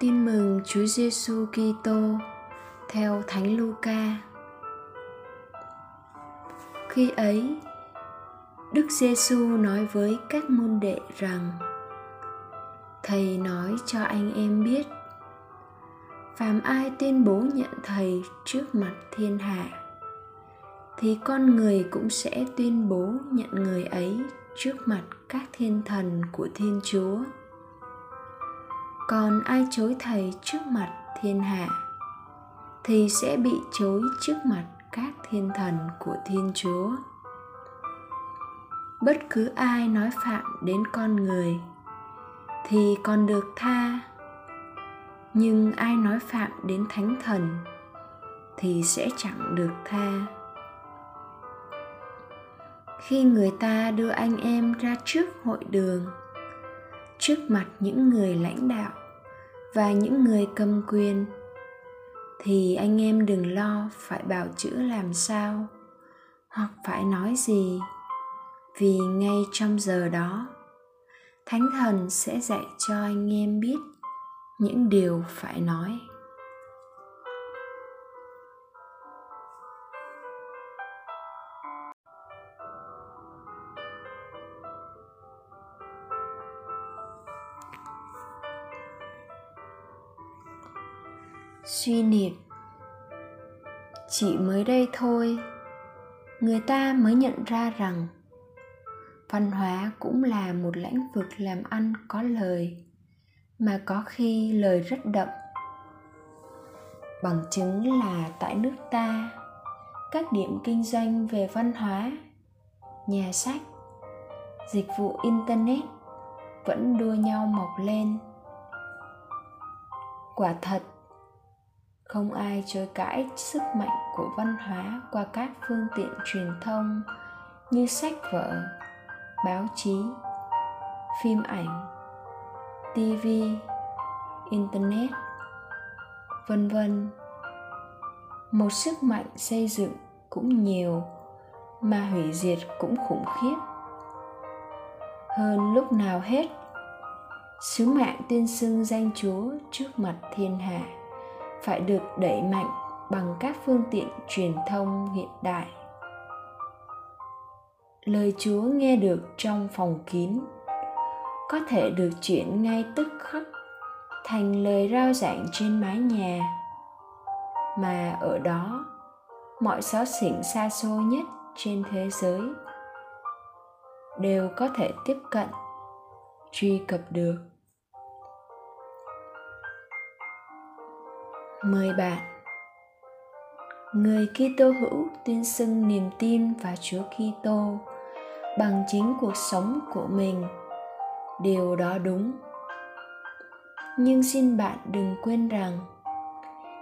Tin mừng Chúa Giêsu Kitô theo Thánh Luca. Khi ấy, Đức Giêsu nói với các môn đệ rằng: Thầy nói cho anh em biết, phàm ai tuyên bố nhận thầy trước mặt thiên hạ thì con người cũng sẽ tuyên bố nhận người ấy trước mặt các thiên thần của thiên chúa còn ai chối thầy trước mặt thiên hạ, thì sẽ bị chối trước mặt các thiên thần của thiên chúa. Bất cứ ai nói phạm đến con người, thì còn được tha. Nhưng ai nói phạm đến thánh thần, thì sẽ chẳng được tha. Khi người ta đưa anh em ra trước hội đường trước mặt những người lãnh đạo và những người cầm quyền, thì anh em đừng lo phải bào chữa làm sao hoặc phải nói gì, vì ngay trong giờ đó, thánh thần sẽ dạy cho anh em biết những điều phải nói. Suy niệm. Chỉ mới đây thôi, người ta mới nhận ra rằng văn hóa cũng là một lĩnh vực làm ăn có lời, mà có khi lời rất đậm. Bằng chứng là tại nước ta, các điểm kinh doanh về văn hóa, nhà sách, dịch vụ internet vẫn đua nhau mọc lên. Quả thật không ai chối cãi sức mạnh của văn hóa qua các phương tiện truyền thông như sách vở, báo chí, phim ảnh tv internet, vân vân. Một sức mạnh xây dựng cũng nhiều mà hủy diệt cũng khủng khiếp. Hơn lúc nào hết, sứ mạng tuyên xưng danh chúa trước mặt thiên hạ phải được đẩy mạnh bằng các phương tiện truyền thông hiện đại. Lời chúa nghe được trong phòng kín, có thể được chuyển ngay tức khắc thành lời rao giảng trên mái nhà. Mà ở đó, mọi xó xỉnh xa xôi nhất trên thế giới đều có thể tiếp cận, truy cập được. Mời bạn người Kitô hữu tuyên xưng niềm tin vào Chúa Kitô bằng chính cuộc sống của mình. Điều đó đúng. Nhưng xin bạn đừng quên rằng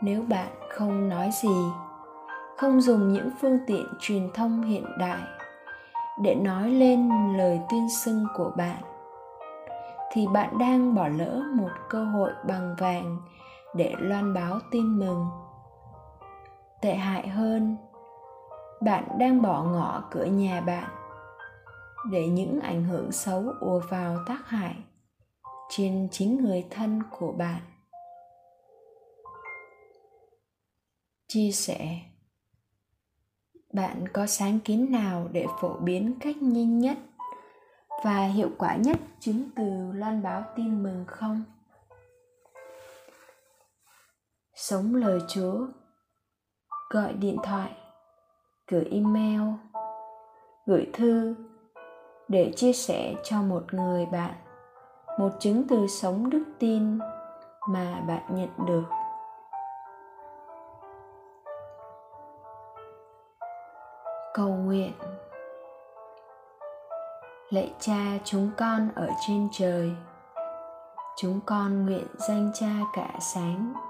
nếu bạn không nói gì, không dùng những phương tiện truyền thông hiện đại để nói lên lời tuyên xưng của bạn thì bạn đang bỏ lỡ một cơ hội bằng vàng để loan báo tin mừng. Tệ hại hơn, bạn đang bỏ ngỏ cửa nhà bạn để những ảnh hưởng xấu ùa vào tác hại trên chính người thân của bạn. Chia sẻ, bạn có sáng kiến nào để phổ biến cách nhanh nhất và hiệu quả nhất chứng từ loan báo tin mừng không? Sống lời Chúa. Gọi điện thoại, gửi email, gửi thư để chia sẻ cho một người bạn một chứng từ sống đức tin mà bạn nhận được. Cầu nguyện Lạy cha chúng con ở trên trời Chúng con nguyện danh cha cả sáng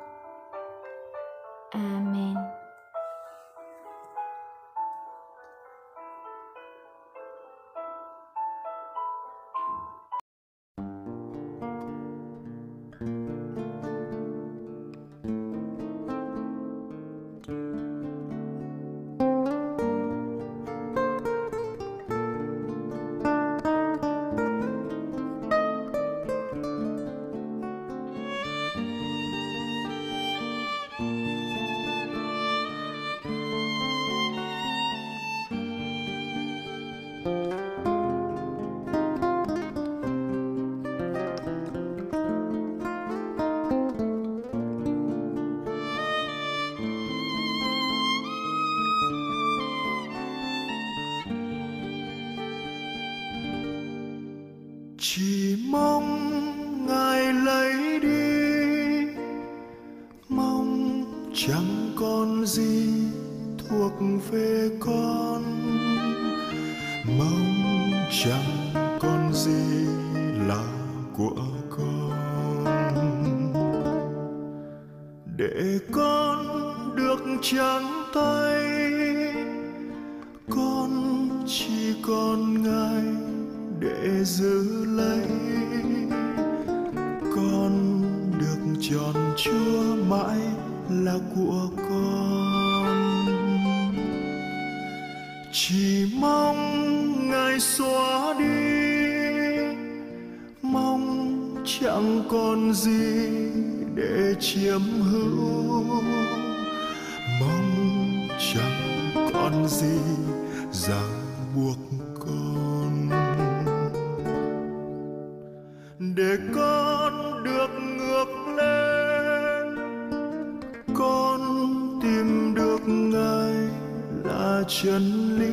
amen. Chẳng còn gì thuộc về con. Mong chẳng còn gì là của con. Để con được trắng tay, con chỉ còn ngài để giữ lấy. Con được tròn chúa mãi là của con. Chỉ mong ngài xóa đi, mong chẳng còn gì để chiếm hữu. Mong chẳng còn gì ràng buộc con. Để con được ngược lên là chân lý.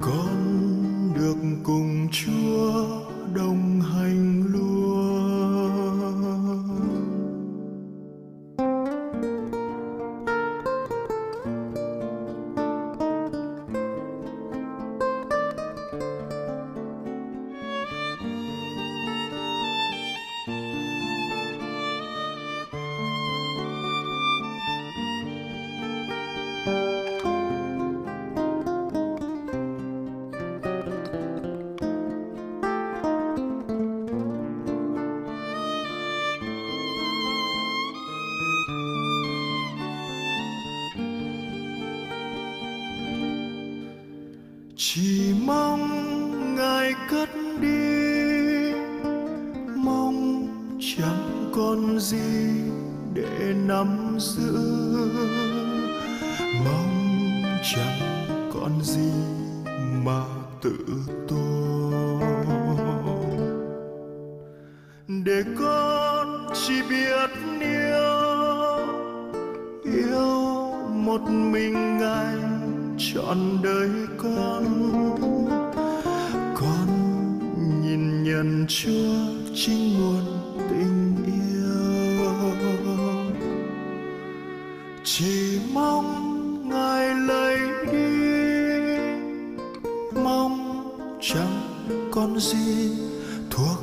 Con được cùng chúa mong ngài cất đi. Mong chẳng còn gì để nắm giữ. Mong chẳng còn gì mà tự tôn. Để con chỉ biết yêu yêu một mình ngài trọn đời con con nhận chúa chính nguồn tình yêu. Chỉ mong ngài lấy đi, mong chẳng còn gì thuộc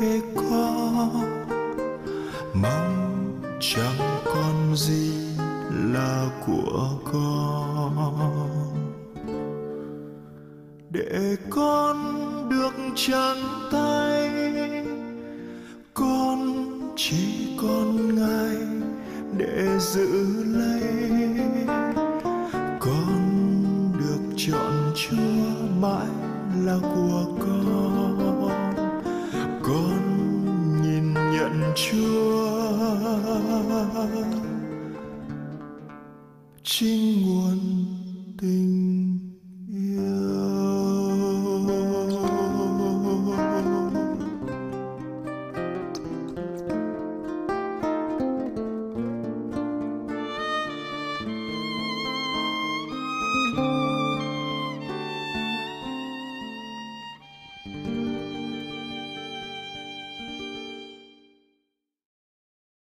về con. Mong chẳng còn gì là của con. Để con trắng tay. Con chỉ còn ngài để giữ lấy. Con được chọn chúa mãi là của con. Con nhìn nhận chúa. Chính nguồn